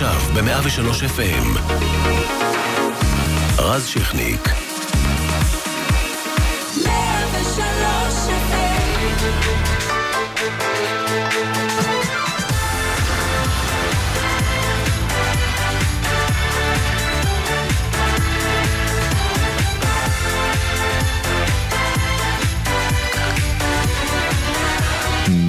עכשיו ב-103 FM. רז שכניק. 103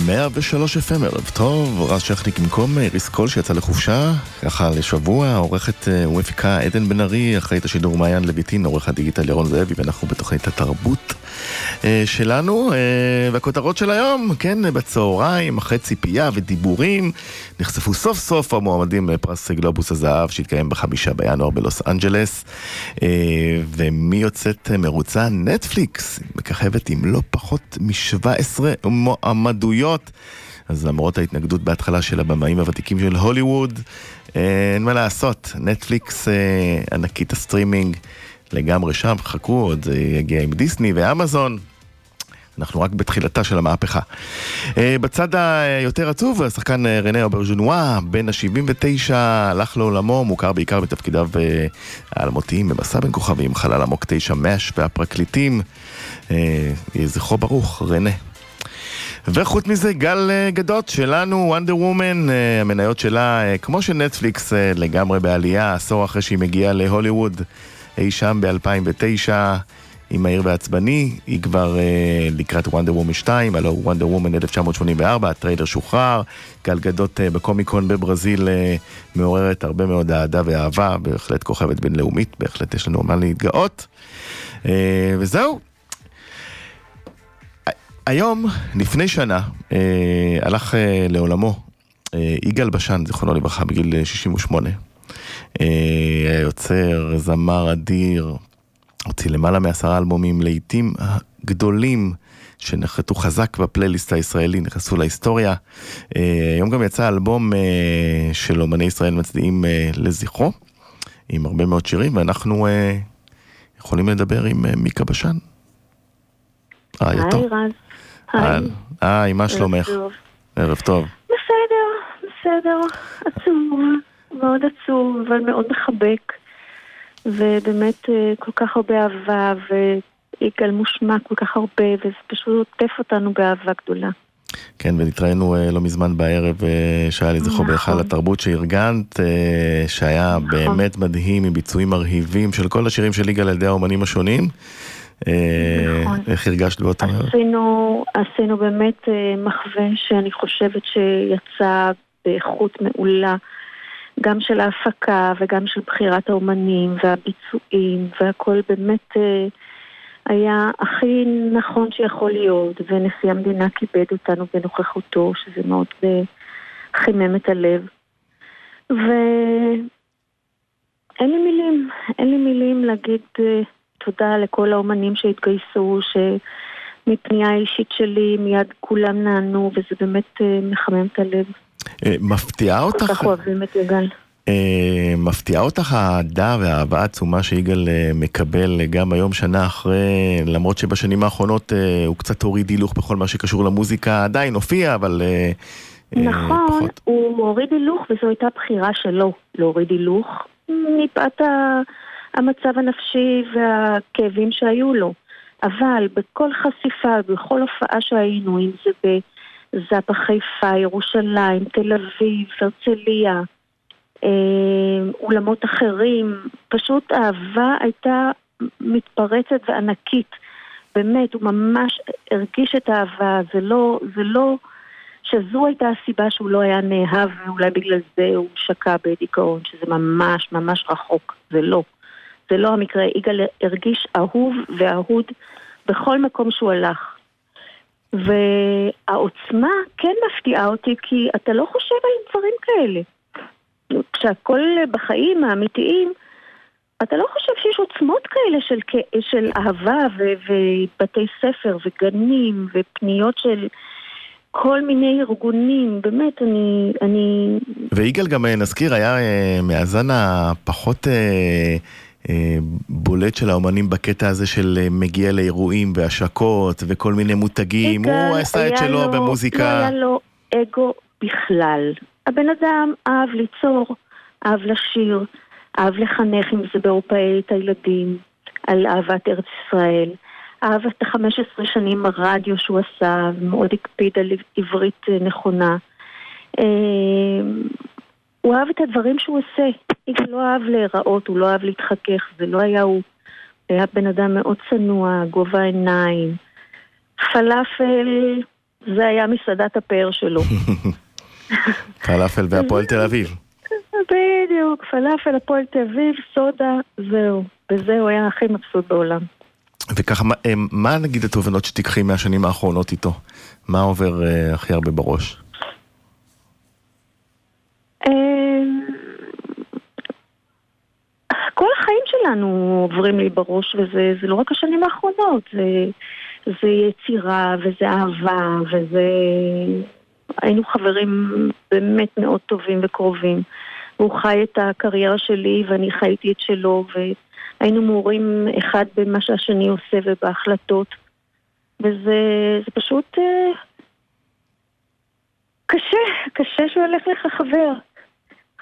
103 FM, ערב טוב, רז שכניק במקום ריס קול שיצא לחופשה, ככה לשבוע, עורכת אה, ומפיקה עדן בן ארי, אחראית השידור מעיין לויטין, עורך הדיגיטל ירון זאבי, ואנחנו בתוכנית התרבות אה, שלנו, אה, והכותרות של היום, כן, בצהריים, אחרי ציפייה ודיבורים, נחשפו סוף סוף המועמדים לפרס גלובוס הזהב שהתקיים בחמישה בינואר בלוס אנג'לס, ומי יוצאת מרוצה? נטפליקס, מככבת עם לא פחות מ-17 מועמדויות. אז למרות ההתנגדות בהתחלה של הבמאים הוותיקים של הוליווד, אין מה לעשות, נטפליקס ענקית הסטרימינג לגמרי שם, חכו, עוד זה יגיע עם דיסני ואמזון. אנחנו רק בתחילתה של המהפכה. אה, בצד היותר עצוב, השחקן אה, רנה אוברג'ונואה, בן ה-79, הלך לעולמו, מוכר בעיקר בתפקידיו אה, האלמותיים במסע בין כוכבים, חלל עמוק 9 מאש והפרקליטים. יהי זכרו ברוך, רנה. וחוץ מזה, גל גדות שלנו, וונדר וומן, המניות שלה, כמו של נטפליקס, לגמרי בעלייה, עשור אחרי שהיא מגיעה להוליווד. אי שם ב-2009 עם מהיר ועצבני, היא כבר אה, לקראת וונדר וומן 2, הלו וונדר וומן 1984, הטריידר שוחרר, גל גדות אה, בקומיקון בברזיל אה, מעוררת הרבה מאוד אהדה ואהבה, בהחלט כוכבת בינלאומית, בהחלט יש לנו מה להתגאות. אה, וזהו. היום, לפני שנה, אה, הלך אה, לעולמו אה, יגאל בשן, זיכרונו לברכה, בגיל 68. היה יוצר, זמר אדיר, הוציא למעלה מעשרה אלבומים, לעיתים גדולים שנחתו חזק בפלייליסט הישראלי, נכנסו להיסטוריה. אה, היום גם יצא אלבום אה, של אומני ישראל מצדיעים אה, לזכרו, עם הרבה מאוד שירים, ואנחנו יכולים לדבר עם מיקה בשן. היי רז. היי. היי, מה שלומך? ערב טוב. בסדר, בסדר, עצוב. מאוד עצוב, אבל מאוד מחבק. ובאמת אה, כל כך הרבה אהבה, ויגאל מושמע כל כך הרבה, וזה פשוט עוטף אותנו באהבה גדולה. כן, ונתראינו uh, לא מזמן בערב uh, שהיה לי זכרו נכון. בהיכל התרבות שארגנת, שהיה נכון. באמת מדהים עם ביצועים מרהיבים של כל השירים של יגאל על ידי האומנים השונים. נכון. איך הרגשת באותו ערב? עשינו, עשינו באמת uh, מחווה שאני חושבת שיצא באיכות מעולה. גם של ההפקה וגם של בחירת האומנים והביצועים והכל באמת אה, היה הכי נכון שיכול להיות ונשיא המדינה כיבד אותנו בנוכחותו שזה מאוד אה, חימם את הלב ואין לי מילים, אין לי מילים להגיד אה, תודה לכל האומנים שהתגייסו שמפנייה אישית שלי מיד כולם נענו וזה באמת מחמם את הלב אה, מפתיעה אותך... כל כך אוהבים את יגאל. אה, מפתיעה אותך האהדה והאהבה העצומה שיגאל אה, מקבל גם היום שנה אחרי, למרות שבשנים האחרונות הוא קצת הוריד הילוך בכל מה שקשור למוזיקה, עדיין הופיע, אבל נכון, פחות. הוא הוריד הילוך וזו הייתה בחירה שלו להוריד הילוך מפאת המצב הנפשי והכאבים שהיו לו. אבל בכל חשיפה, בכל הופעה שהיינו, אם זה ב... זאפה חיפה, ירושלים, תל אביב, הרצליה, אה, אולמות אחרים, פשוט האהבה הייתה מתפרצת וענקית. באמת, הוא ממש הרגיש את האהבה, זה לא, זה לא שזו הייתה הסיבה שהוא לא היה נאהב ואולי בגלל זה הוא שקע בדיכאון, שזה ממש ממש רחוק, זה לא. זה לא המקרה, יגאל הרגיש אהוב ואהוד בכל מקום שהוא הלך. והעוצמה כן מפתיעה אותי, כי אתה לא חושב על דברים כאלה. כשהכול בחיים האמיתיים, אתה לא חושב שיש עוצמות כאלה של, של אהבה ו, ובתי ספר וגנים ופניות של כל מיני ארגונים, באמת, אני... אני... ויגאל גם אה, נזכיר, היה אה, מהזן הפחות... אה, בולט של האומנים בקטע הזה של אה, מגיע לאירועים והשקות וכל מיני מותגים, הוא עשה את שלו במוזיקה. לא היה לו אגו בכלל. הבן אדם אהב ליצור, אהב לשיר, אהב לחנך אם זה באירופאי את הילדים, על אהבת ארץ ישראל. אהב את ה-15 שנים הרדיו שהוא עשה, ומאוד הקפיד על עברית נכונה. אה, הוא אהב את הדברים שהוא עושה. הוא לא אהב להיראות, הוא לא אהב להתחכך, זה לא היה הוא. היה בן אדם מאוד צנוע, גובה עיניים. פלאפל, זה היה מסעדת הפאר שלו. פלאפל והפועל תל אביב. בדיוק, פלאפל, הפועל תל אביב, סודה, זהו. בזה הוא היה הכי מבסוט בעולם. וככה, מה, אה, מה נגיד התובנות שתיקחי מהשנים האחרונות איתו? מה עובר uh, הכי הרבה בראש? אמ, כל החיים שלנו עוברים לי בראש, וזה לא רק השנים האחרונות, זה, זה יצירה, וזה אהבה, וזה... היינו חברים באמת מאוד טובים וקרובים. והוא חי את הקריירה שלי ואני חייתי את שלו, והיינו מעורים אחד במה שהשני עושה ובהחלטות. וזה פשוט אה, קשה, קשה שהוא הולך לך חבר.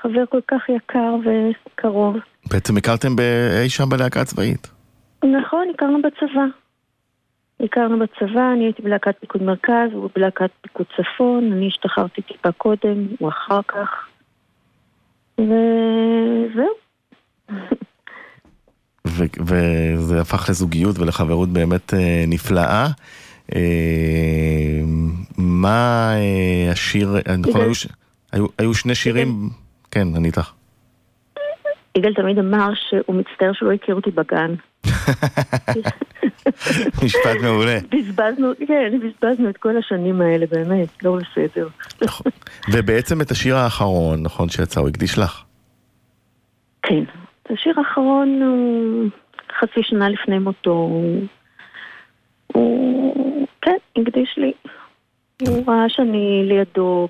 חבר כל כך יקר וקרוב. בעצם הכרתם אי שם בלהקה הצבאית. נכון, הכרנו בצבא. הכרנו בצבא, אני הייתי בלהקת פיקוד מרכז, הוא בלהקת פיקוד צפון, אני השתחררתי טיפה קודם, הוא אחר כך. וזהו. וזה הפך לזוגיות ולחברות באמת אה, נפלאה. אה, מה אה, השיר, נכון, היו שני שירים, כן, אני איתך. יגאל תמיד אמר שהוא מצטער שלא הכיר אותי בגן. משפט מעולה. בזבזנו, כן, בזבזנו את כל השנים האלה, באמת, לא בסדר. נכון. ובעצם את השיר האחרון, נכון, שיצא, הוא הקדיש לך. כן. השיר האחרון הוא חצי שנה לפני מותו. הוא, כן, הקדיש לי. הוא ראה שאני לידו,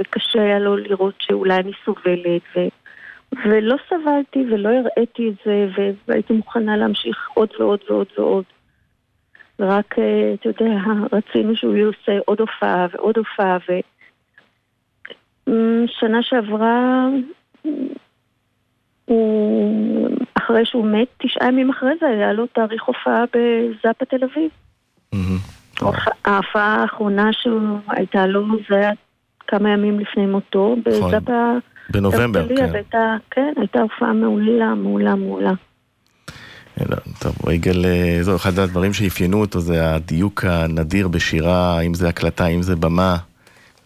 וקשה היה לו לראות שאולי אני סובלת, ולא סבלתי ולא הראיתי את זה, והייתי מוכנה להמשיך עוד ועוד ועוד ועוד. ורק, אה, אתה יודע, רצינו שהוא יעשה עוד הופעה ועוד הופעה, ושנה שעברה, הוא, אחרי שהוא מת, תשעה ימים אחרי זה היה לו תאריך הופעה בזאפה תל אביב. ההופעה האחרונה שהייתה לו, זה היה כמה ימים לפני מותו, נכון. בנובמבר, כן. והייתה, כן, הייתה הופעה מעולה, מעולה, מעולה. טוב, ריגל, אה, זהו, אחד הדברים שאפיינו אותו זה הדיוק הנדיר בשירה, אם זה הקלטה, אם זה במה.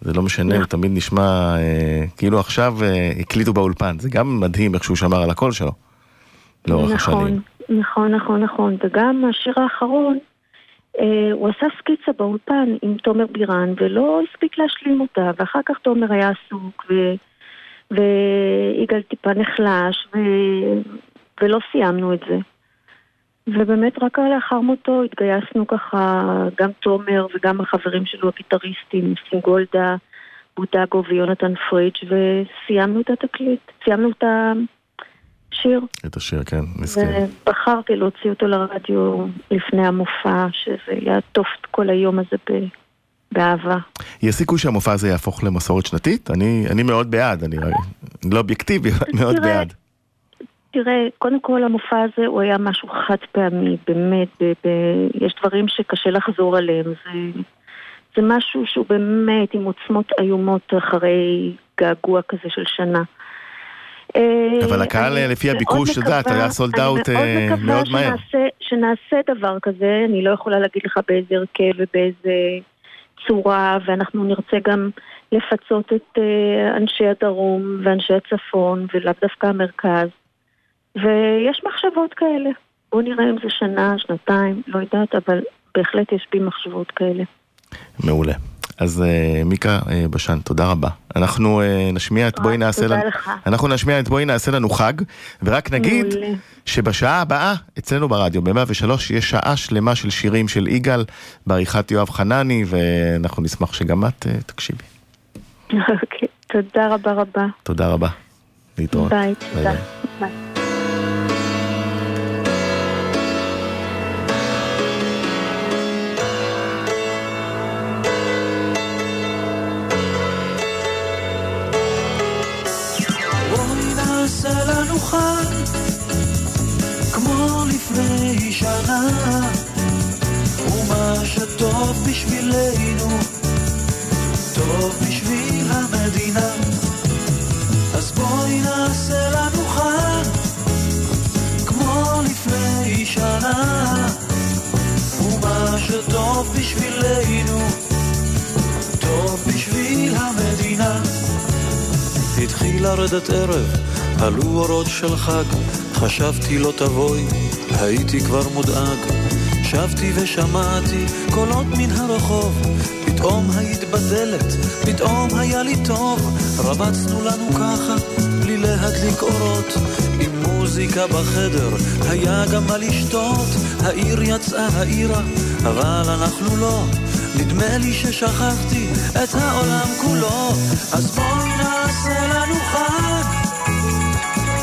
זה לא משנה, הוא תמיד נשמע אה, כאילו עכשיו אה, הקליטו באולפן. זה גם מדהים איך שהוא שמר על הקול שלו לאורך נכון, השנים. נכון, נכון, נכון. וגם השיר האחרון, הוא עשה סקיצה באולפן עם תומר בירן, ולא הספיק להשלים אותה, ואחר כך תומר היה עסוק, ו... ויגאל טיפה נחלש, ו... ולא סיימנו את זה. ובאמת רק לאחר מותו התגייסנו ככה, גם תומר וגם החברים שלו, הגיטריסטים, ניסים גולדה, בודגו ויונתן פריג', וסיימנו את התקליט, סיימנו את השיר. את השיר, כן, מסכים. ובחרתי להוציא אותו לרדיו לפני המופע, שזה יעטוף את כל היום הזה ב... באהבה. יש סיכוי שהמופע הזה יהפוך למסורת שנתית? אני, אני מאוד בעד, אני לא אובייקטיבי, מאוד תראה, בעד. תראה, קודם כל המופע הזה הוא היה משהו חד פעמי, באמת, ב- ב- יש דברים שקשה לחזור עליהם, זה, זה משהו שהוא באמת עם עוצמות איומות אחרי געגוע כזה של שנה. אבל הקהל אני, לפי הביקוש, את יודעת, היה סולד אאוט מאוד מהר. שנעשה, שנעשה דבר כזה, אני לא יכולה להגיד לך באיזה הרכב ובאיזה צורה, ואנחנו נרצה גם לפצות את אנשי הדרום ואנשי הצפון, ולאו דווקא המרכז. ויש מחשבות כאלה. בואו נראה אם זה שנה, שנתיים, לא יודעת, אבל בהחלט יש בי מחשבות כאלה. מעולה. אז uh, מיקה uh, בשן, תודה רבה. אנחנו uh, נשמיע את בואי נעשה לנו... לך. אנחנו נשמיע את בואי נעשה לנו חג, ורק נגיד. שבשעה הבאה, אצלנו ברדיו, ב-103, יש שעה שלמה של שירים של יגאל, בעריכת יואב חנני, ואנחנו נשמח שגם את תקשיבי. אוקיי, תודה רבה רבה. תודה רבה. להתראות. ביי, תודה. ביי. שנה, ומה שטוב בשבילנו, טוב בשביל המדינה. אז בואי נעשה לנו חג, כמו לפני שנה, ומה שטוב בשבילנו, טוב בשביל המדינה. התחיל לרדת ערב, עלו אורות של חג, חשבתי לא תבואי, הייתי כבר מודאג. שבתי ושמעתי קולות מן הרחוב, פתאום היית בדלת, פתאום היה לי טוב, רבצנו לנו ככה, בלי להדליק אורות, עם מוזיקה בחדר, היה גם מה לשתות, העיר יצאה העירה, אבל אנחנו לא. נדמה לי ששכחתי את העולם כולו, אז בואי נעשה לנו חג,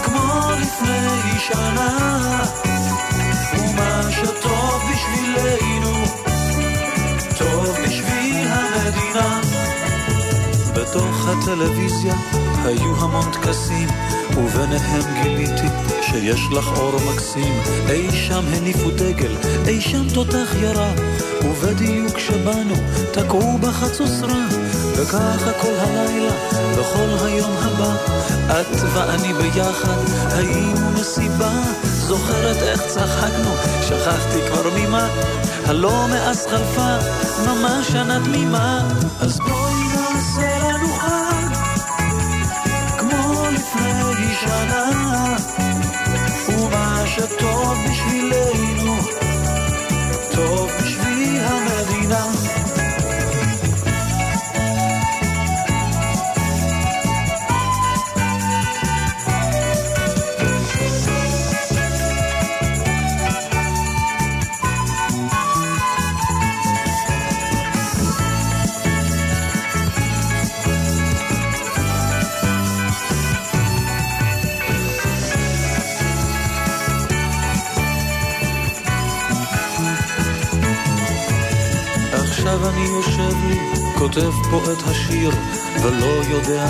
כמו לפני שנה, ומה שטוב בשבילנו, טוב בשביל המדינה. בתוך הטלוויזיה היו המון טקסים, וביניהם גיליתי שיש לך אור מקסים. אי שם הניפו דגל, אי שם תותח ירה, ובדיוק כשבאנו תקעו בחצוצרה, וככה כל הלילה וכל היום הבא, את ואני ביחד היינו מסיבה. זוכרת איך צחקנו, שכחתי כבר ממה, הלא מאז חלפה ממש שנה תמימה, אז בואי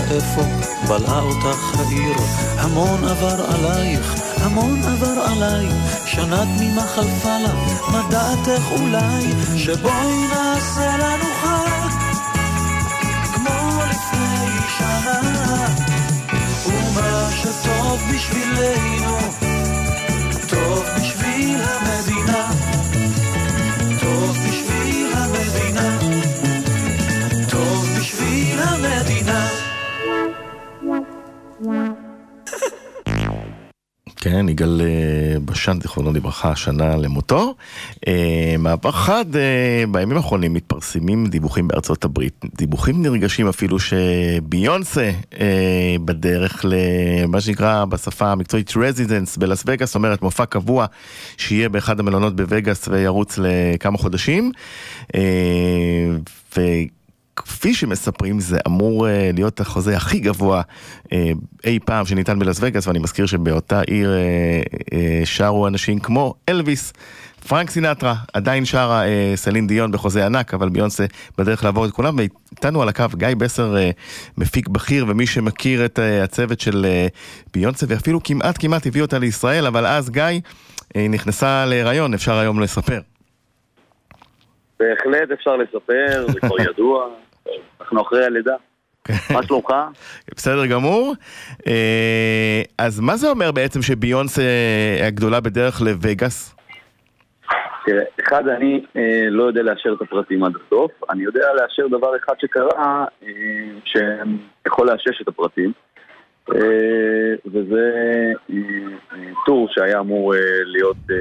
יודע איפה? בלעה אותך העיר. המון עבר עלייך, המון עבר עליי, שנה תמימה חלפה לה, מה דעתך אולי, שבואי נעשה לנו חג, כמו לפני שנה, ומה שטוב בשבילנו, טוב בשביל המדינה. יגאל אה, בשן, זיכרונו לברכה, שנה למותו. אה, מעבר חד, אה, בימים האחרונים מתפרסמים דיווחים בארצות הברית, דיווחים נרגשים אפילו שביונסה בדרך למה שנקרא בשפה המקצועית רזידנס בלאס וגאס, זאת אומרת מופע קבוע שיהיה באחד המלונות בווגאס וירוץ לכמה חודשים. ו... כפי שמספרים זה אמור אה, להיות החוזה הכי גבוה אה, אי פעם שניתן בלאס וגאס ואני מזכיר שבאותה עיר אה, שרו אנשים כמו אלוויס, פרנק סינטרה עדיין שרה סלין דיון בחוזה ענק אבל ביונסה בדרך לעבור את כולם ואיתנו על הקו גיא בסר מפיק בכיר ומי שמכיר את הצוות של ביונסה ואפילו כמעט כמעט הביא אותה לישראל אבל אז גיא נכנסה להיריון אפשר היום לספר. בהחלט אפשר לספר, זה כבר ידוע. אנחנו אחרי הלידה. מה שלומך? בסדר גמור. אז מה זה אומר בעצם שביונסה הגדולה בדרך לווגאס? תראה, אחד, אני אה, לא יודע לאשר את הפרטים עד הסוף, אני יודע לאשר דבר אחד שקרה, אה, שיכול לאשש את הפרטים, אה, וזה אה, אה, טור שהיה אמור אה, להיות אה,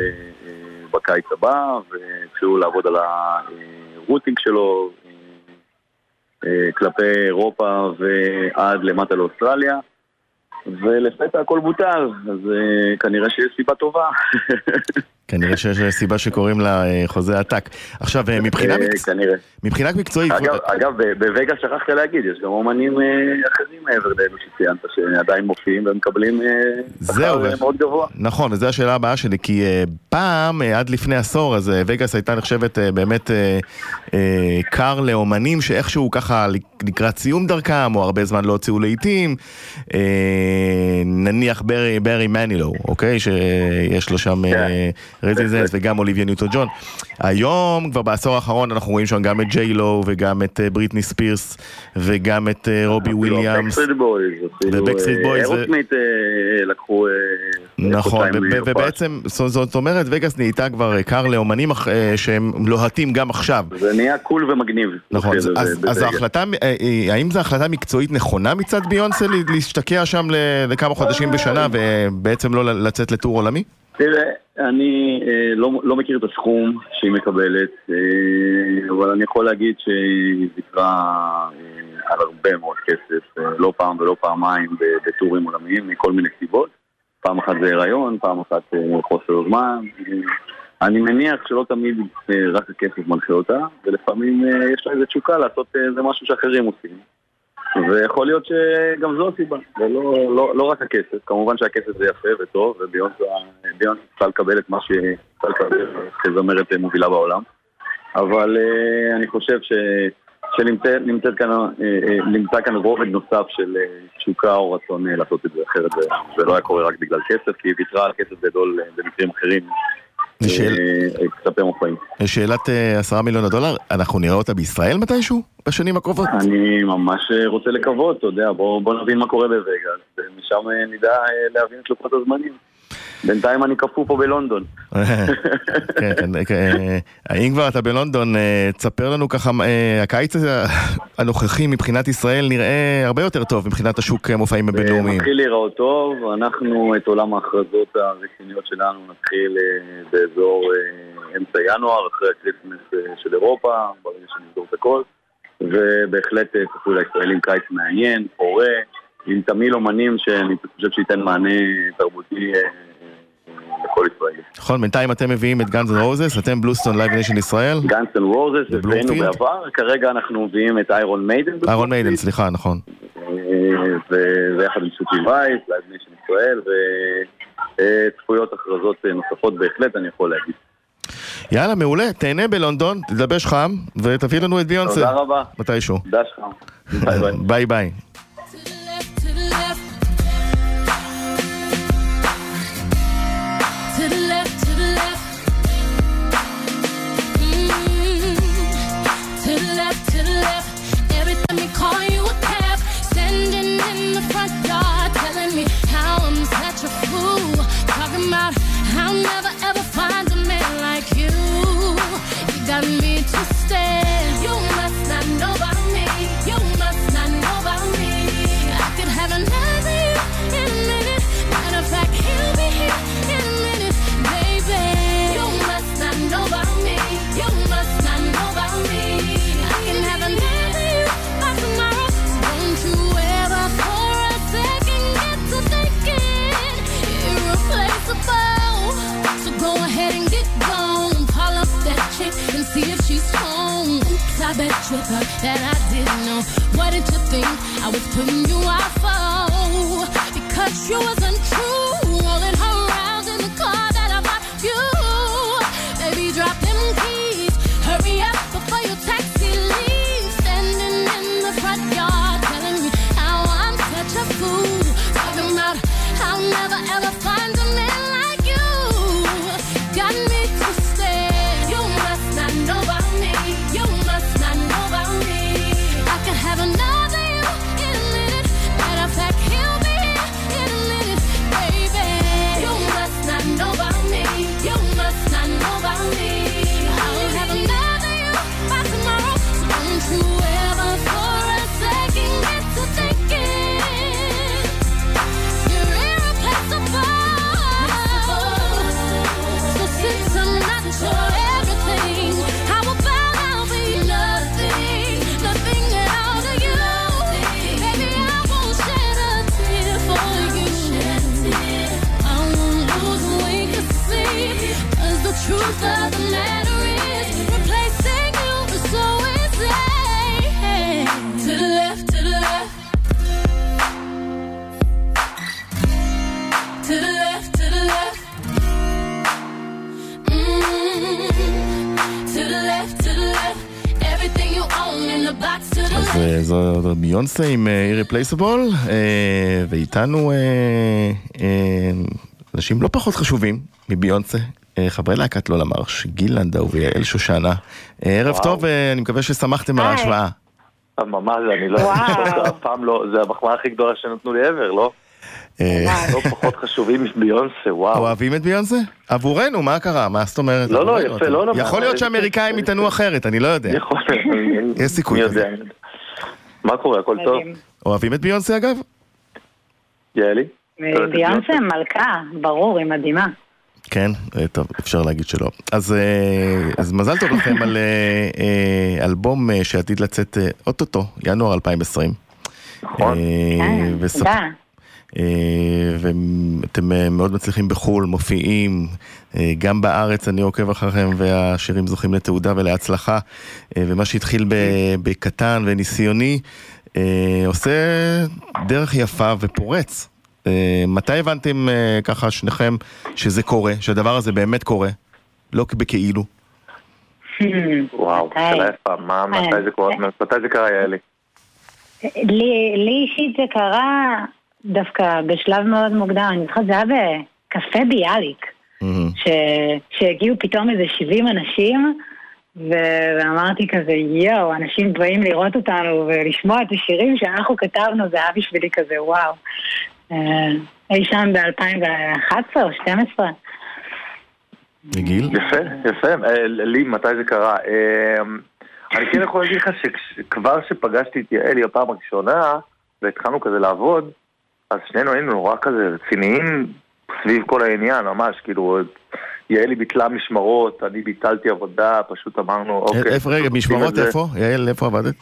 אה, בקיץ הבא, והתחילו לעבוד על הרוטינג שלו, כלפי אירופה ועד למטה לאוסטרליה. ולפתע הכל בוטל, אז uh, כנראה שיש סיבה טובה. כנראה שיש סיבה שקוראים לה uh, חוזה עתק. עכשיו, מבחינה, מקצ... מבחינה מקצועית... אגב, אגב בווגה שכחת להגיד, יש גם אומנים אחרים מעבר לאלו שציינת, שעדיין מופיעים ומקבלים שכר מאוד גבוה. נכון, וזו השאלה הבאה שלי, כי פעם, עד לפני עשור, אז וגאס הייתה נחשבת באמת קבר לאומנים שאיכשהו ככה לקראת סיום דרכם, או הרבה זמן לא הוציאו לעיתים. נניח ברי, ברי מנילו, אוקיי? שיש לו שם כן. residence וגם אוליביה ניוטון ג'ון. היום, כבר בעשור האחרון, אנחנו רואים שם גם את ג'יי לו וגם את בריטני ספירס וגם את רובי וויליאמס. ובקסטריט בויז. אירוסמית לקחו... נכון, ובעצם, זאת אומרת, וגאס נהייתה כבר קבר לאומנים שהם לוהטים גם עכשיו. זה נהיה קול ומגניב. נכון, אז ההחלטה, האם זו החלטה מקצועית נכונה מצד ביונסה להשתקע שם לכמה חודשים בשנה ובעצם לא לצאת לטור עולמי? תראה, אני אה, לא, לא מכיר את הסכום שהיא מקבלת, אה, אבל אני יכול להגיד שהיא ויתרה אה, על הרבה מאוד כסף, לא פעם ולא פעמיים בטורים עולמיים, מכל מיני סיבות. פעם אחת זה הריון, פעם אחת חוסר זמן. אני מניח שלא תמיד רק הכסף מנחה אותה, ולפעמים יש לה איזו תשוקה לעשות איזה משהו שאחרים עושים. ויכול להיות שגם זו הסיבה, ולא לא, לא רק הכסף. כמובן שהכסף זה יפה וטוב, וביונס צריכה לקבל את מה שהיא צריכה לקבל כזמרת מובילה בעולם. אבל אני חושב ש... שנמצא כאן, נמצא כאן רובד נוסף של תשוקה או רצון לעשות את זה, אחרת זה לא היה קורה רק בגלל כסף, כי היא ויתרה על כסף גדול במקרים אחרים כלפי מופעים. שאלת אה, עשרה מיליון הדולר, אנחנו נראה אותה בישראל מתישהו? בשנים הקרובות? אני ממש אה, רוצה לקוות, אתה יודע, בוא נבין מה קורה בווגאס, ומשם אה, נדע להבין את לוחות הזמנים. בינתיים אני קפוא פה בלונדון. כן, כן, כן, האם כבר אתה בלונדון, אה, תספר לנו ככה, אה, הקיץ הנוכחי מבחינת ישראל נראה הרבה יותר טוב מבחינת השוק המופעים הבינלאומיים. מתחיל להיראות טוב, אנחנו את עולם ההכרזות הרציניות שלנו נתחיל אה, באזור אמצע ינואר, אחרי ה Christmas של אירופה, ברגע שנסגור את הכל, ובהחלט צפוי לישראלים קיץ מעניין, פורה, עם תמהיל אומנים שאני חושב שייתן מענה תרבותי לכל ישראלי. נכון, בינתיים אתם מביאים את גאנס אנד רוזס, אתם בלוסטון לייב ניישן ישראל. גאנס אנד רוזס, הבאנו בעבר, כרגע אנחנו מביאים את איירון מיידן. איירון מיידן, סליחה, נכון. ויחד עם סופי וייס, לייב ניישן ישראל, וצפויות הכרזות נוספות בהחלט, אני יכול להגיד. יאללה, מעולה, תהנה בלונדון, דש חם, ותביא לנו את ביונסה. תודה רבה. מתישהו. דש חם. ביי ביי. step. Every time you call you a cab, sending in the bet you thought that I didn't know. What did you think I was putting you off for? Because you was untrue. ביונסה עם אירפלייסבול, ואיתנו אנשים לא פחות חשובים מביונסה, חברי להקת לא למרש, גיל לנדאו ויעל שושנה. ערב טוב, אני מקווה ששמחתם על ההשוואה. ממש, אני לא... אף פעם לא, זה המחמאה הכי גדולה שנתנו לי ever, לא? לא פחות חשובים מביונסה, וואו. אוהבים את ביונסה? עבורנו, מה קרה? מה זאת אומרת? לא, לא, יפה, לא, לא. יכול להיות שאמריקאים יטענו אחרת, אני לא יודע. יכול להיות. יש סיכוי. מה קורה, הכל טוב? אוהבים את ביונסה אגב? יעלי? ביונסה מלכה, ברור, היא מדהימה. כן, טוב, אפשר להגיד שלא. אז, אז מזל טוב לכם על אלבום שעתיד לצאת אוטוטו, ינואר 2020. נכון. תודה. ואתם מאוד מצליחים בחו"ל, מופיעים, גם בארץ אני עוקב אחריכם והשירים זוכים לתעודה ולהצלחה, ומה שהתחיל בקטן וניסיוני עושה דרך יפה ופורץ. מתי הבנתם ככה שניכם שזה קורה, שהדבר הזה באמת קורה? לא בכאילו. וואו, שאלה יפה, מתי זה קורה? מתי זה קרה, יעלי? לי אישית זה קרה דווקא בשלב מאוד מוקדם, אני זוכרת, זה היה בקפה ביאליק, שהגיעו פתאום איזה 70 אנשים, ואמרתי כזה, יואו, אנשים באים לראות אותנו ולשמוע את השירים שאנחנו כתבנו, זה היה בשבילי כזה, וואו. אי שם ב-2011 או 2012. גיל? יפה, יפה. לי, מתי זה קרה? אני כן יכול להגיד לך שכבר שפגשתי את יעלי הפעם הראשונה, והתחלנו כזה לעבוד, אז שנינו היינו נורא כזה רציניים סביב כל העניין, ממש, כאילו, יעלי ביטלה משמרות, אני ביטלתי עבודה, פשוט אמרנו, אוקיי. איפה, רגע, משמרות איפה? יעל, איפה עבדת?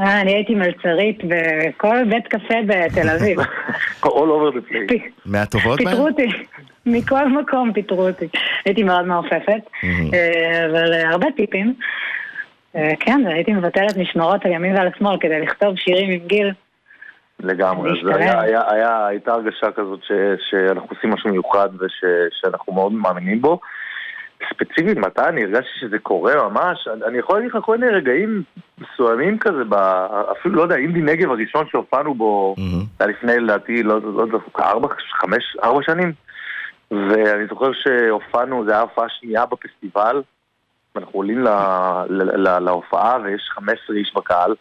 אה, אני הייתי מלצרית בכל בית קפה בתל אביב. all over the place. מהטובות בהן? פיטרו אותי, מכל מקום פיטרו אותי. הייתי מאוד מעופפת, אבל הרבה טיפים. כן, הייתי מבטלת משמרות על ימין ועל שמאל כדי לכתוב שירים עם גיל. לגמרי, זה היה, היה, היה, הייתה הרגשה כזאת ש, שאנחנו עושים משהו מיוחד ושאנחנו מאוד מאמינים בו. ספציפית מתי אני הרגשתי שזה קורה ממש, אני יכול להגיד לך כל מיני רגעים מסוימים כזה, אפילו לא יודע, אינדי נגב הראשון שהופענו בו, היה לפני לדעתי, לא יודע, ארבע, חמש, ארבע שנים, ואני זוכר שהופענו, זה היה הופעה שנייה בפסטיבל, ואנחנו עולים להופעה ויש 15 איש בקהל,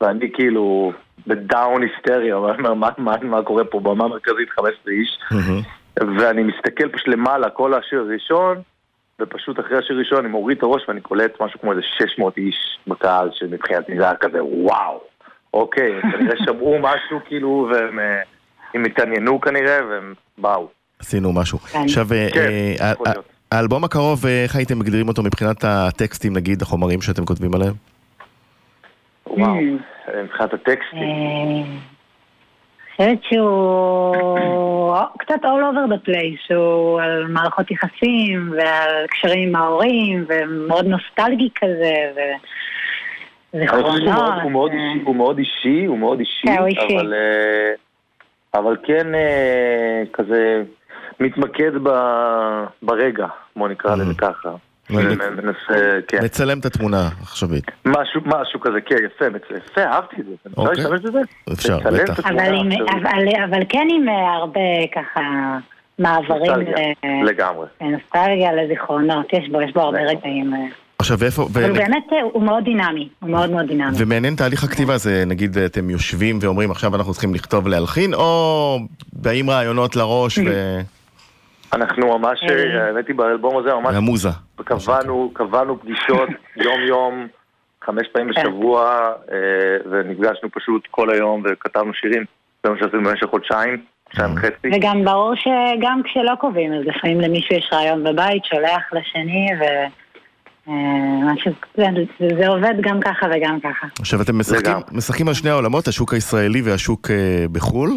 ואני כאילו בדאון היסטריה, מה, מה, מה קורה פה, במה מרכזית 15 איש, ואני מסתכל פשוט למעלה, כל השיר הראשון, ופשוט אחרי השיר הראשון אני מוריד את הראש ואני קולט משהו כמו איזה 600 איש בקהל, שמבחינתי זה היה כזה וואו, אוקיי, כנראה שמעו משהו כאילו, והם התעניינו כנראה, והם באו. עשינו משהו. עכשיו, האלבום הקרוב, איך הייתם מגדירים אותו מבחינת הטקסטים, נגיד, החומרים שאתם כותבים עליהם? וואו, מבחינת הטקסטים. חושבת שהוא קצת all over the place, הוא על מערכות יחסים ועל קשרים עם ההורים ומאוד נוסטלגי כזה וזיכרונות. הוא מאוד אישי, הוא מאוד אישי, אבל כן כזה מתמקד ברגע, בוא נקרא לזה ככה. כן. מצלם את התמונה עכשווית. משהו, משהו כזה, כן, יפה, יפה, אהבתי את זה. אפשר אוקיי. להשתמש בזה? אפשר, בטח. אבל כן עם הרבה ככה מעברים. לגמרי. נוסטלגיה לזיכרונות, יש בו, יש בו הרבה רגעים. עכשיו איפה... אבל באמת הוא מאוד דינמי, הוא מאוד מאוד דינמי. ומעניין תהליך הכתיבה זה, נגיד אתם יושבים ואומרים עכשיו אנחנו צריכים לכתוב ולהלחין, או באים רעיונות לראש ו... אנחנו ממש, האמת היא באלבום הזה ממש... המוזה. קבענו, קבענו פגישות יום-יום, חמש פעמים בשבוע, ונפגשנו פשוט כל היום וכתבנו שירים. זה מה שעשינו במשך חודשיים, חודשיים וחצי. וגם ברור שגם כשלא קובעים, אז לפעמים למישהו יש רעיון בבית, שולח לשני, ו... משהו, זה עובד גם ככה וגם ככה. עכשיו אתם משחקים, משחקים על שני העולמות, השוק הישראלי והשוק בחו"ל,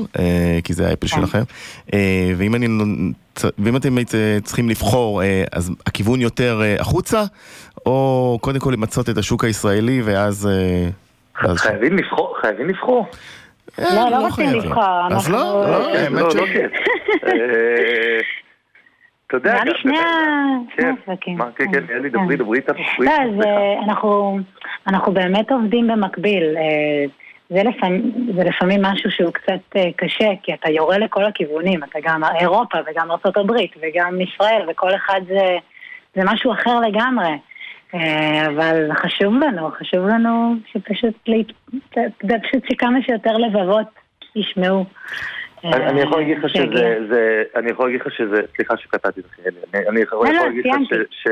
כי זה האפל שלכם, ואם, אני, ואם אתם צריכים לבחור, אז הכיוון יותר החוצה, או קודם כל למצות את השוק הישראלי ואז... חייבים לבחור, חייבים לבחור. לא, לא רוצים לבחור. אז לא, לא, האמת ש... אתה יודע, נראה לי שני כן, הפרקים. מה, כן, כן, אלי, דברי, דברי לא, אה, אנחנו, אנחנו באמת עובדים במקביל. אה, זה לפעמים, זה לפעמים משהו שהוא קצת אה, קשה, כי אתה יורה לכל הכיוונים, אתה גם אירופה וגם ארה"ב וגם ישראל, וכל אחד זה, זה משהו אחר לגמרי. אה, אבל חשוב לנו, חשוב לנו שפשוט, פשוט שכמה שיותר לבבות ישמעו. אני אני יכול להגיד לך אה, שזה, אני יכול להגיד לך שזה, סליחה שקטעתי אותך, אני- יכול לא, לא, להגיד לך. ש-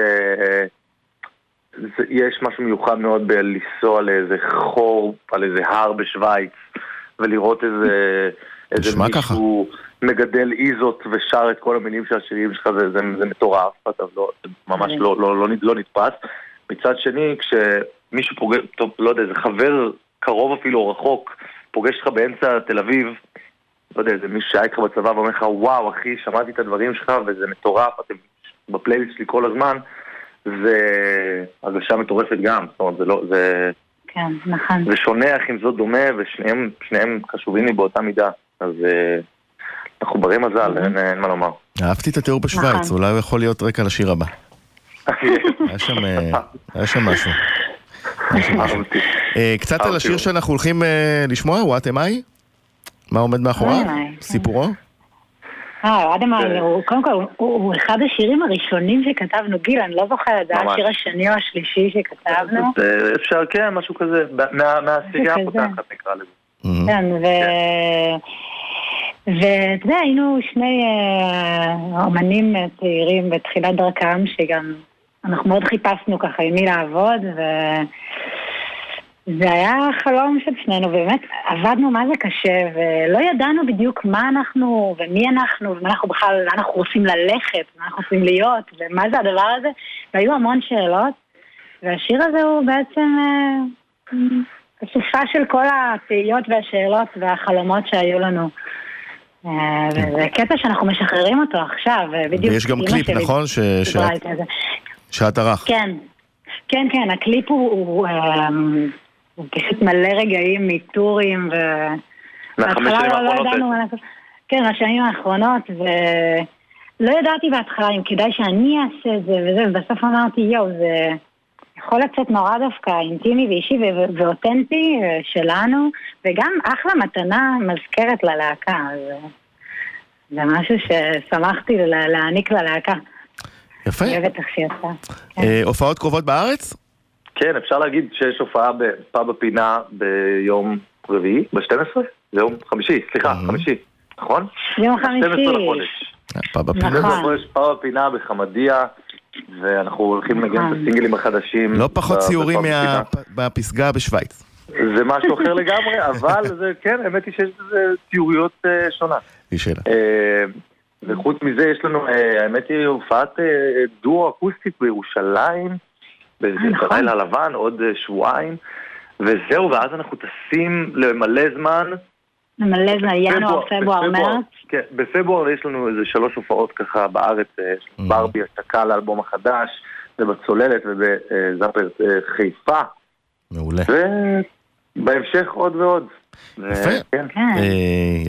יש משהו מיוחד מאוד בלנסוע לאיזה חור על איזה הר בשוויץ ולראות איזה, איזה נשמע ככה. מישהו מגדל איזות ושר את כל המילים של השירים שלך, זה, זה, זה מטורף, אתה לא, ממש כן. לא, לא, לא, לא נתפס. מצד שני, כשמישהו פוגש, טוב, לא יודע, איזה חבר קרוב אפילו או רחוק, פוגש אותך באמצע תל אביב, לא יודע, איזה מישהו שהיה איתך בצבא ואומר לך, וואו, אחי, שמעתי את הדברים שלך וזה מטורף, אתם בפלייליסט שלי כל הזמן, זה הרגשה מטורפת גם, זאת אומרת, זה לא, זה, כן, נכון. זה שונה, אך עם זאת דומה, ושניהם שניהם חשובים לי באותה מידה, אז אה, אנחנו ברי מזל, אין, אין מה לומר. אהבתי את התיאור בשוויץ, נכון. אולי הוא יכול להיות רקע לשיר הבא. היה שם, אה, היה שם משהו. אה, קצת על השיר שאנחנו הולכים לשמוע, What am I? מה עומד מאחוריו? I? סיפורו? אה, אדם זה- הוא, קודם כל, הוא, אחד השירים הראשונים שכתבנו, גיל, אני לא זוכרת, זה היה. השיר השני או השלישי שכתבנו. אה, אפשר, כן, משהו כזה, מה- מהסיגה. הפותחת נקרא לזה. כן, ו... ואתה יודע, היינו שני אה, אומנים צעירים בתחילת דרכם, שגם אנחנו מאוד חיפשנו ככה עם מי לעבוד, ו... זה היה חלום של שנינו, באמת עבדנו מה זה קשה, ולא ידענו בדיוק מה אנחנו, ומי אנחנו, ומה אנחנו בכלל, לאן אנחנו רוצים ללכת, מה אנחנו רוצים להיות, ומה זה הדבר הזה, והיו המון שאלות, והשיר הזה הוא בעצם אה, אסופה של כל התהיות והשאלות והחלומות שהיו לנו. אה, וזה קטע שאנחנו משחררים אותו עכשיו, ובדיוק ויש גם קליפ, נכון? ש- שאת-. שאת ערכת. כן, כן, כן, הקליפ הוא, הוא, הוא פשוט מלא רגעים מטורפים, ו... מהחמש בהתחלה שנים לא- לא האחרונות ידענו מה לעשות. כן, מהשנים האחרונות, ולא ידעתי בהתחלה אם כדאי שאני אעשה את זה וזה, ובסוף אמרתי, יואו, זה יכול לצאת נורא דווקא אינטימי ואישי ו- ואותנטי אה, שלנו, וגם אחלה מתנה מזכרת ללהקה, אז אה, זה משהו ששמחתי לה- להעניק ללהקה. יפה. אני אוהבת איך שיצא. כן. אה, הופעות קרובות בארץ? כן, אפשר להגיד שיש הופעה בפאב הפינה ביום רביעי, ב-12? זה יום חמישי, סליחה, Mhm. חמישי, נכון? יום 12 חמישי. לחודש. אה, פאב הפינה. נכון. 12 פאב הפינה בחמדיה, ואנחנו הולכים לנגן את נכון. הסינגלים החדשים. לא פחות ציורים מהפסגה בשוויץ. זה משהו אחר לגמרי, אבל זה, כן, האמת היא שיש לזה ציוריות אה, שונה. היא שאלה. אה, וחוץ מזה יש לנו, האמת היא הופעת דואו אקוסטית בירושלים. בלילה לבן, עוד אה, שבועיים, וזהו, ואז אנחנו טסים למלא זמן. מלא זמן, ינואר, פברואר, מרץ. כן, בפברואר יש לנו איזה שלוש הופעות ככה בארץ, אה, יש לנו Mhm. ברבי השקה לאלבום החדש, ובצוללת ובזאפר אה, חיפה, מעולה. ובהמשך עוד ועוד. יפה. כן. כן. אה,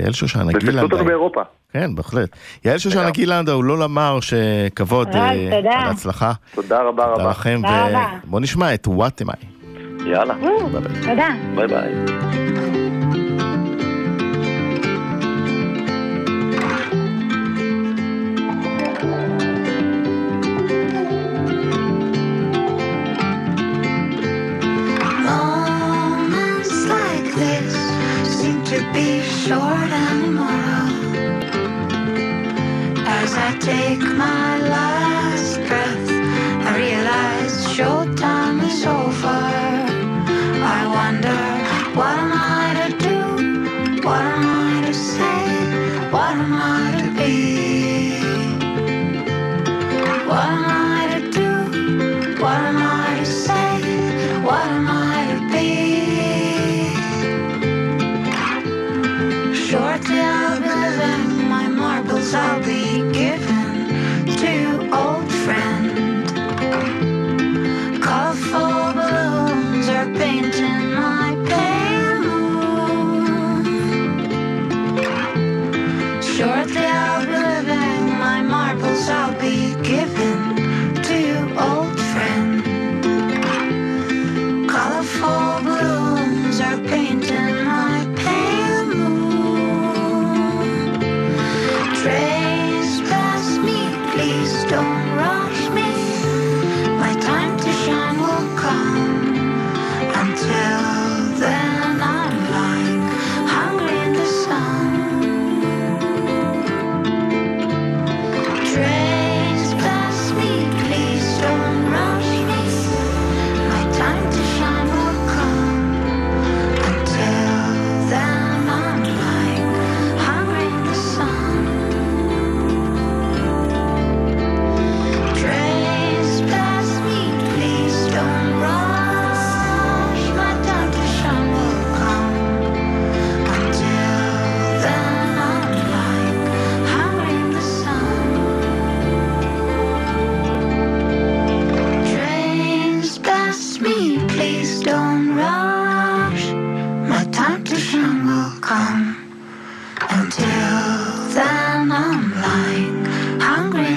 יעל שושנה ותקפו אותנו גילנד. באירופה. כן, בהחלט. יעל שושנה לגמרי. גילנד, הוא לא למר שכבוד אה, תודה. על ההצלחה. תודה רבה רבה. לכם, תודה רבה. ובואו נשמע את I. יאללה. תודה. ביי ביי. Take my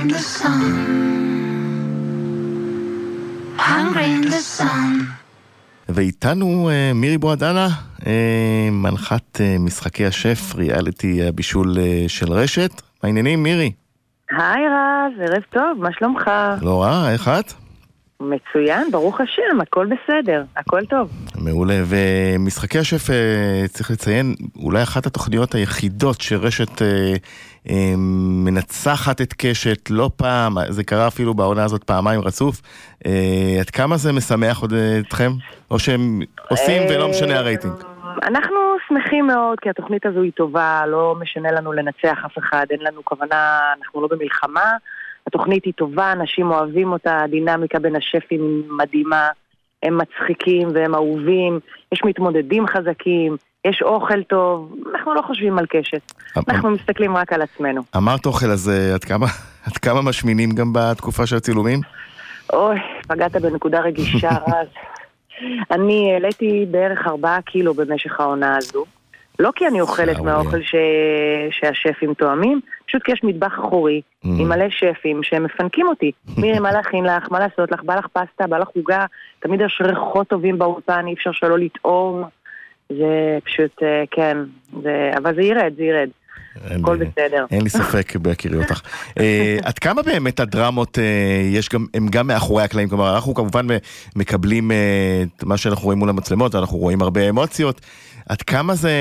in the sun. Hungry in the sun. ואיתנו אה, מירי בועדנה, אה, מנחת אה, משחקי השף, ריאליטי הבישול של רשת. מה העניינים, מירי? היי רז, ערב טוב, מה שלומך? לא רע, איך את? מצוין, ברוך השם, הכל בסדר, הכל טוב. מעולה, ומשחקי השף, צריך לציין, אולי אחת התוכניות היחידות שרשת מנצחת את קשת לא פעם, זה קרה אפילו בעונה הזאת פעמיים רצוף. אה, עד כמה זה משמח עוד אה, אתכם? או שהם עושים ולא משנה הרייטינג? אנחנו שמחים מאוד כי התוכנית הזו היא טובה, לא משנה לנו לנצח אף אחד, אין לנו כוונה, אנחנו לא במלחמה. התוכנית היא טובה, אנשים אוהבים אותה, הדינמיקה בין השפים מדהימה, הם מצחיקים והם אהובים, יש מתמודדים חזקים, יש אוכל טוב, אנחנו לא חושבים על קשת, אנחנו מסתכלים רק על עצמנו. אמרת אוכל, אז אה, עד כמה, עד כמה משמינים גם בתקופה של הצילומים? אוי, פגעת בנקודה רגישה, רז. אני העליתי בערך ארבעה קילו במשך העונה הזו. לא כי אני אוכלת. מהאוכל ש... שהשפים תואמים, פשוט כי יש מטבח אחורי Mm. עם מלא שפים שמפנקים אותי. מירי, מה להכין לך? מה לעשות לך? בא לך פסטה? בא לך עוגה? תמיד יש ריחות טובים באולפן, אי אפשר שלא לטעום. זה פשוט, אה, כן, זה... אבל זה ירד, זה ירד. הכל בסדר. אין לי ספק בהכירי אותך. אה, עד כמה באמת הדרמות, אה, יש גם, הם גם מאחורי הקלעים, כלומר אנחנו כמובן מקבלים אה, את מה שאנחנו רואים מול המצלמות, אנחנו רואים הרבה אמוציות, עד כמה זה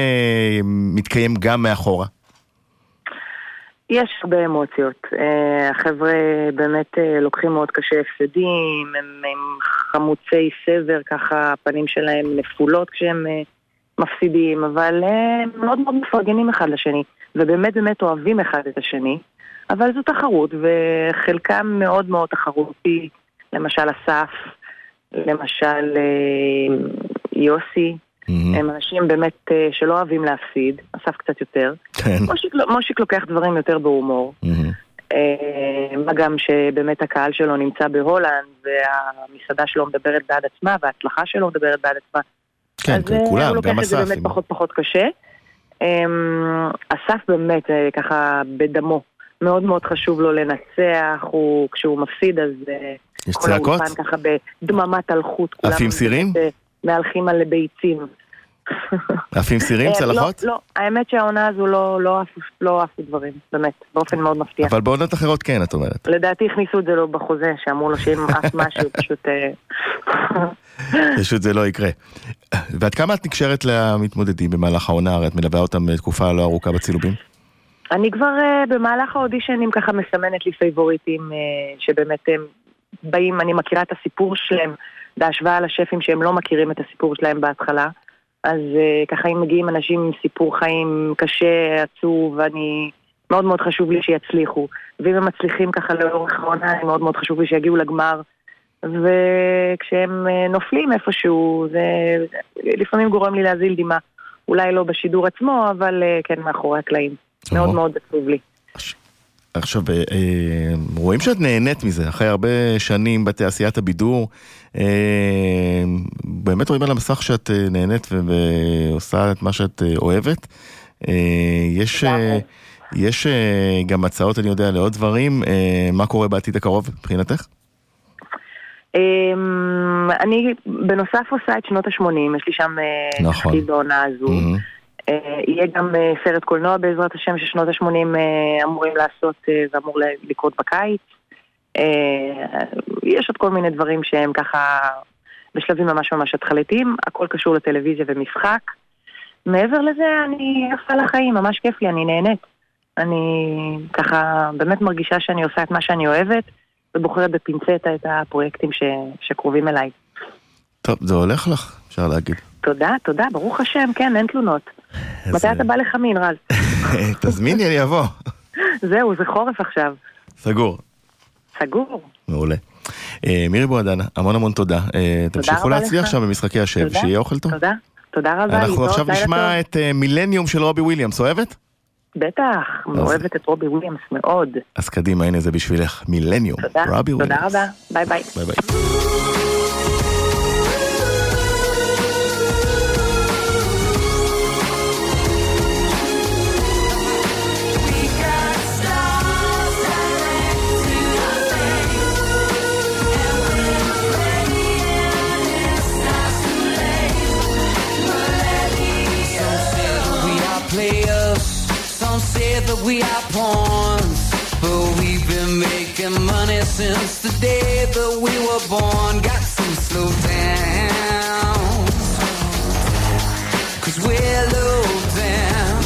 מתקיים גם מאחורה? יש הרבה אמוציות. אה, החבר'ה באמת אה, לוקחים מאוד קשה הפסדים, הם, הם חמוצי סבר, ככה הפנים שלהם נפולות כשהם אה, מפסידים, אבל אה, הם מאוד מאוד מפרגנים אחד לשני, ובאמת באמת אוהבים אחד את השני, אבל זו תחרות, וחלקם מאוד מאוד תחרותי, למשל אסף, למשל אה, יוסי, הם אנשים באמת אה, שלא אוהבים להפסיד, אסף קצת יותר. כן. מושיק, לא- מושיק לוקח דברים יותר בהומור. אה, מה גם שבאמת הקהל שלו נמצא בהולנד, והמסעדה שלו מדברת בעד עצמה, וההצלחה שלו מדברת בעד עצמה. כן, אז כן, אה, כולם, הוא לוקח גם את זה אסף. באמת עם- פחות פחות קשה. אמ, אסף באמת אה, ככה בדמו. מאוד מאוד חשוב לו לנצח, הוא, כשהוא מפסיד אז אה, יש כל צעקות? האולפן ככה בדממת אלחוט. כולם עפים סירים? מהלכים על ביצים. עפים סירים, אה, צלחות? לא, לא, האמת שהעונה הזו לא, לא, עפו, לא דברים, באמת, באופן מאוד מפתיע. אבל בעונות אחרות כן, את אומרת. לדעתי הכניסו את זה לו בחוזה, שאמרו לו שאם עף משהו, פשוט... אה, פשוט זה לא יקרה. ועד כמה את נקשרת למתמודדים במהלך העונה? הרי את מלווה אותם תקופה לא ארוכה בצילומים. אני כבר uh, במהלך האודישנים ככה מסמנת לי פייבוריטים שבאמת הם באים, אני מכירה את הסיפור שלהם בהשוואה לשפים שהם לא מכירים את הסיפור שלהם בהתחלה. אז uh, ככה אם מגיעים אנשים עם סיפור חיים קשה, עצוב, אני... מאוד מאוד חשוב לי שיצליחו. ואם הם מצליחים ככה לאורך העונה, מאוד מאוד חשוב לי שיגיעו לגמר. וכשהם אה, נופלים איפשהו, זה לפעמים גורם לי להזיל דמעה. אולי לא בשידור עצמו, אבל אה, כן מאחורי הקלעים. מאוד או. מאוד עצוב לי. עכשיו, אה, אה, רואים שאת נהנית מזה, אחרי הרבה שנים בתעשיית הבידור. אה, באמת רואים על המסך שאת נהנית ועושה את מה שאת אוהבת. יש, יש גם הצעות, אני יודע, לעוד דברים. מה קורה בעתיד הקרוב מבחינתך? אמ, אני בנוסף עושה את שנות ה-80, יש לי שם נכון. תפקיד בעונה הזו. מהמם. אה, יהיה גם אה, סרט קולנוע בעזרת השם ששנות ה-80 אה, אמורים לעשות, זה אמור ל- לקרות בקיץ. יש עוד כל מיני דברים שהם ככה בשלבים ממש ממש התחלתיים, הכל קשור לטלוויזיה ומשחק. מעבר לזה אני עפה לחיים, ממש כיף לי, אני נהנית. אני ככה באמת מרגישה שאני עושה את מה שאני אוהבת ובוחרת בפינצטה את הפרויקטים ש... שקרובים אליי. טוב, זה הולך לך, אפשר להגיד. תודה, תודה, ברוך השם, כן, אין תלונות. מתי אה, אתה בא לחמין, רז? תזמיני, אני אבוא. זהו, זה חורף עכשיו. סגור. סגור. מעולה. אה, מירי בועדנה, המון המון תודה. אה, תמשיכו להצליח. שם במשחקי השף, תודה. שיהיה אוכל טוב. תודה. תודה רבה, אנחנו עכשיו נשמע. את אה, מילניום של רובי וויליאמס, אוהבת? בטח, מאוהבת את רובי וויליאמס מאוד. אז קדימה, הנה זה בשבילך, מילניום, תודה, רובי תודה וויליאמס. רבה, ביי ביי. We are pawns. But we've been making money since the day that we were born. Got to slow down. Cause we're low down.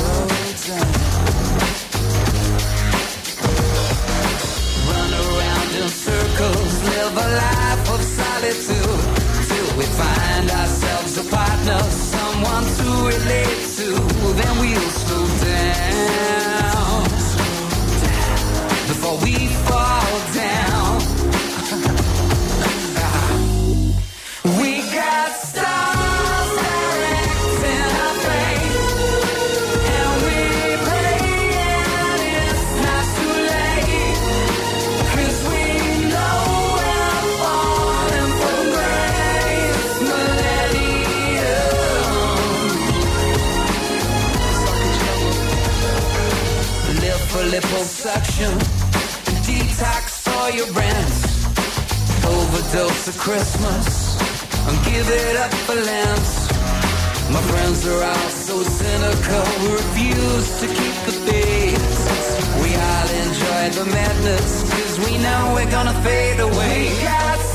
Run around in circles, live a life of solitude. Till we find ourselves a partner, someone to relate to. Then we'll slow down. Christmas. And give it up for Lent. My friends are all so cynical. We refuse to keep the faith. We all enjoy the madness. Cause we know we're gonna fade away.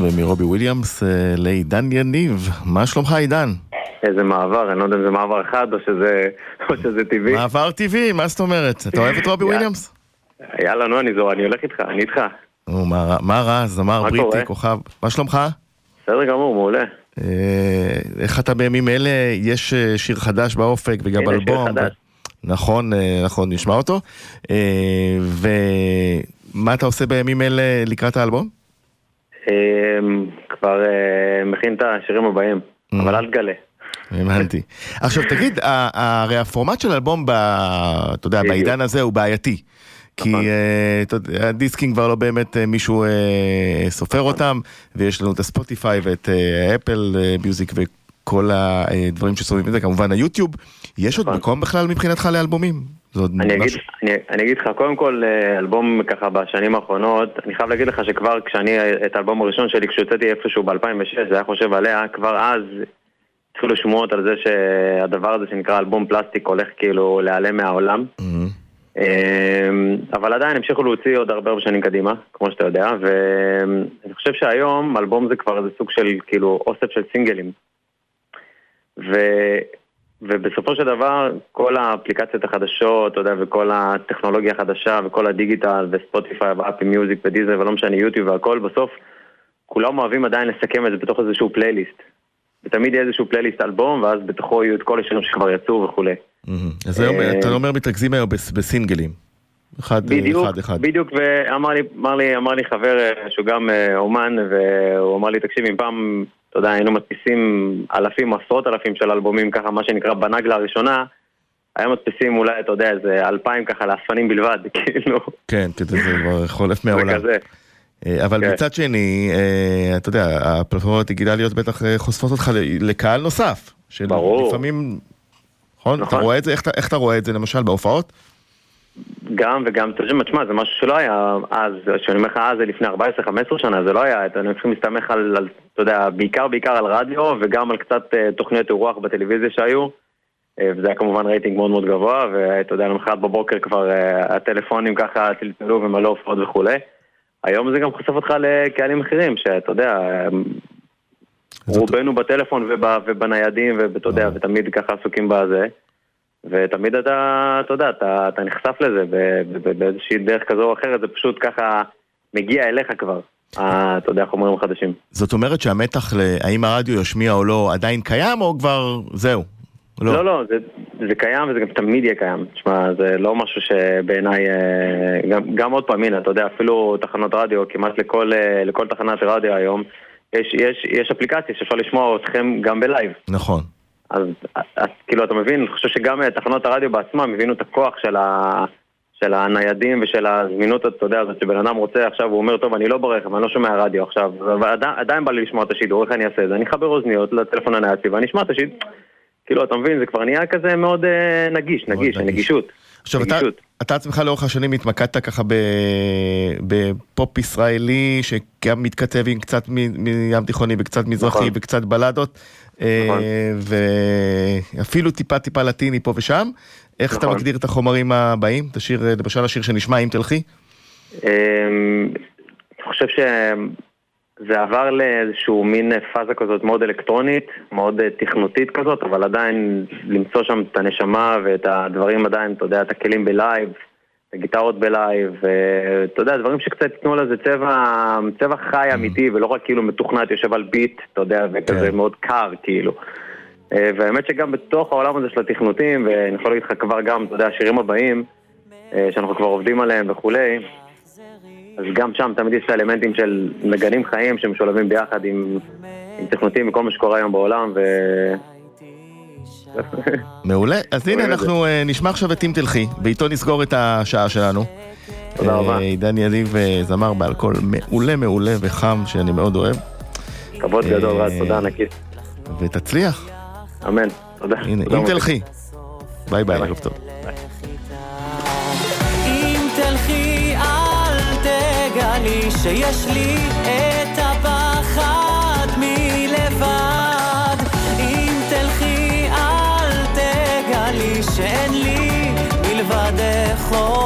כן, ומרובי וויליאמס אה, לעידן יניב. מה שלומך עידן? איזה מעבר, אני לא יודע אם זה מעבר אחד או שזה, או שזה טבעי. מעבר טבעי, מה זאת אומרת? אתה אוהב את רובי. וויליאמס? יאללה, נו, אני זו, אני הולך איתך, אני איתך. נו, מה מה רע? זמר מה בריטי, קורה? כוכב. מה שלומך? בסדר גמור, מעולה. אה, איך אתה בימים אלה? יש אה, שיר חדש באופק וגם אלבום. נכון, נכון, נשמע אותו. אה, ומה אתה עושה בימים אלה לקראת האלבום? אמ, כבר אה, מכין את השירים הבאים, Mm. אבל אל תגלה. הבנתי. עכשיו תגיד, הרי הפורמט של אלבום, אתה יודע. בעידן הזה הוא בעייתי. כי נכון. אה, הדיסקים כבר לא באמת אה, מישהו סופר אותם, ויש לנו את הספוטיפיי ואת אפל מיוזיק וכל הדברים שסובבים את זה, כמובן היוטיוב. יש עוד נכון. מקום בכלל מבחינתך לאלבומים? אני אגיד, אני, אני אגיד לך, קודם כל, אה, אלבום ככה בשנים האחרונות, אני חייב להגיד לך שכבר כשאני, את האלבום הראשון שלי, כשהוצאתי איפשהו ב-2006, זה היה חושב עליה, כבר אז התחילו שמועות על זה שהדבר הזה שנקרא אלבום פלסטיק הולך כאילו להיעלם מהעולם. Mhm. אמ, אבל עדיין המשיכו להוציא עוד הרבה הרבה שנים קדימה, כמו שאתה יודע, ואני חושב שהיום אלבום זה כבר איזה סוג של כאילו אוסף של סינגלים. ו... ובסופו של דבר, כל האפליקציות החדשות, אתה יודע, וכל הטכנולוגיה החדשה, וכל הדיגיטל, וספוטיפיי, ואפי מיוזיק, ודיזר, ולא משנה, יוטיוב והכל, בסוף, כולם אוהבים עדיין לסכם את זה בתוך איזשהו פלייליסט. ותמיד יהיה איזשהו פלייליסט אלבום, ואז בתוכו יהיו את כל השירים שכבר יצאו וכולי. אז אה, אתה אומר מתרכזים היום בס- בסינגלים. אחד, בדיוק, אחד, אחד. בדיוק, ואמר לי, אמר לי, אמר לי חבר אה, שהוא גם אה, אומן, והוא אמר לי, תקשיב, אם פעם, אתה יודע, היינו מדפיסים אלפים, עשרות אלפים של אלבומים, ככה, מה שנקרא בנגלה הראשונה, היום מדפיסים אולי, אתה יודע, איזה אלפיים ככה לאספנים בלבד, כאילו, כן, אתה יודע, זה כבר חולף זה מהעולם. אה, אבל כן. מצד שני, אה, אתה יודע, הפלטפורמות הדיגיטליות בטח אה, חושפות אותך לקהל נוסף. ברור. לפעמים, נכון? אתה נכון. רואה את זה? איך אתה- איך אתה רואה את זה למשל בהופעות? גם וגם, יודע, תשמע, זה משהו שלא היה אז, כשאני אומר לך אז, זה לפני 14-15 שנה, זה לא היה, אתה צריכים להסתמך על, על, אתה יודע, בעיקר בעיקר על רדיו, וגם על קצת אה, תוכניות אירוח בטלוויזיה שהיו, אה, וזה היה כמובן רייטינג מאוד מאוד גבוה, ואתה יודע, למחרת בבוקר כבר אה, הטלפונים ככה צלצלו ומלא הופעות וכולי. היום זה גם חושף אותך לקהלים אחרים, שאתה יודע, רובנו בטלפון וב, ובניידים, ואתה יודע, ותמיד ככה עסוקים בזה. ותמיד אתה, אתה יודע, אתה, אתה נחשף לזה באיזושהי דרך כזו או אחרת, זה פשוט ככה מגיע אליך כבר, ה- אתה יודע, החומרים החדשים. זאת אומרת שהמתח להאם הרדיו ישמיע או לא עדיין קיים, או כבר זהו? לא, לא, זה, זה קיים וזה גם תמיד יהיה קיים. תשמע, זה לא משהו שבעיניי, אה, גם, גם עוד פעם, הנה, אתה יודע, אפילו תחנות רדיו, כמעט לכל, אה, לכל תחנת רדיו היום, יש, יש, יש אפליקציה שאפשר לשמוע אתכם גם ב live. נכון. אז, אז כאילו, אתה מבין, אני חושב שגם אה, תחנות הרדיו בעצמם הבינו את הכוח של, ה, של הניידים ושל הזמינות, אתה יודע, הזאת שבן אדם רוצה עכשיו, הוא אומר, טוב, אני לא ברכב, אני לא שומע רדיו עכשיו, אבל עדיין, עדיין בא לי לשמוע את השידור, איך אני אעשה את זה? אני אחבר אוזניות לטלפון הנייד שלי ואני אשמע את השידור. כאילו, אתה מבין, זה כבר נהיה כזה מאוד אה, נגיש, מאוד נגיש, נגיש. הנגישות. עכשיו, אתה, נגישות. אתה עצמך לאורך השנים התמקדת ככה בפופ ישראלי, שגם מתכתב עם קצת מ- מים תיכוני וקצת מזרחי נכון. וקצת בלדות, נכון. ואפילו טיפה טיפה לטיני פה ושם. איך אתה נכון. מגדיר את החומרים הבאים? את השיר, אה, למשל השיר שנשמע, אם תלכי? אמ, אני חושב שזה עבר לאיזשהו מין פאזה כזאת מאוד אלקטרונית, מאוד אה, תכנותית כזאת, אבל עדיין למצוא שם את הנשמה ואת הדברים עדיין, אתה יודע, את הכלים ב live, את הגיטרות ב live, ואתה יודע, דברים שקצת ייתנו לזה צבע, צבע חי אמיתי, ולא רק כאילו מתוכנת, יושב על beat, אתה יודע, וכזה כן. מאוד קר, כאילו. אה, והאמת שגם בתוך העולם הזה של התכנותים, ואני יכול להגיד לך כבר גם, אתה יודע, השירים הבאים, אה, שאנחנו כבר עובדים עליהם וכולי, אז גם שם תמיד יש את האלמנטים של נגנים חיים שמשולבים ביחד עם, עם תכנותים וכל מה שקורה היום בעולם, ו... מעולה. אז הנה אנחנו אה, נשמע עכשיו את אם תלכי, ואיתו נסגור את השעה שלנו. תודה אה, רבה. עידן יניב אה, זמר באלכוהול מעולה מעולה וחם, שאני מאוד אוהב. כבוד גדול, רז, תודה ענקית. ותצליח. אמן. תודה. הנה, תודה אם. תלכי. ביי ביי. ערב טוב. שיש לי את floor.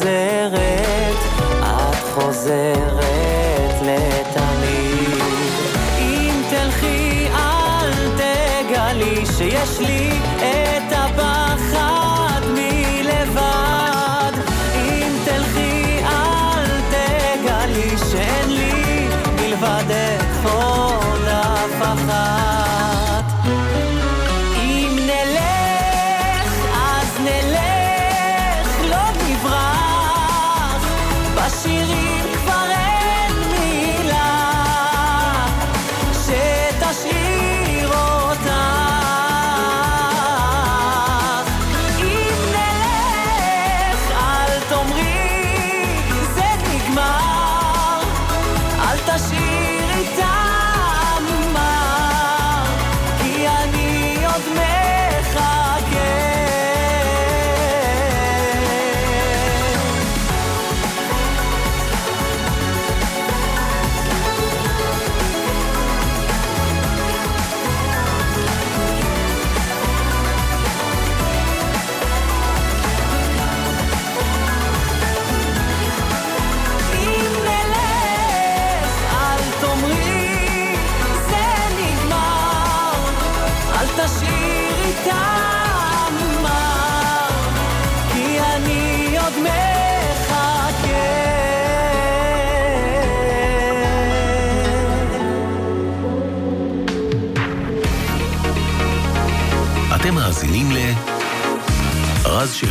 חוזרת, את חוזרת לתמיד. אם תלכי אל תגלי שיש לי את הפחד מלבד. אם תלכי אל תגלי שאין לי מלבדך עוד אף אחת. אתם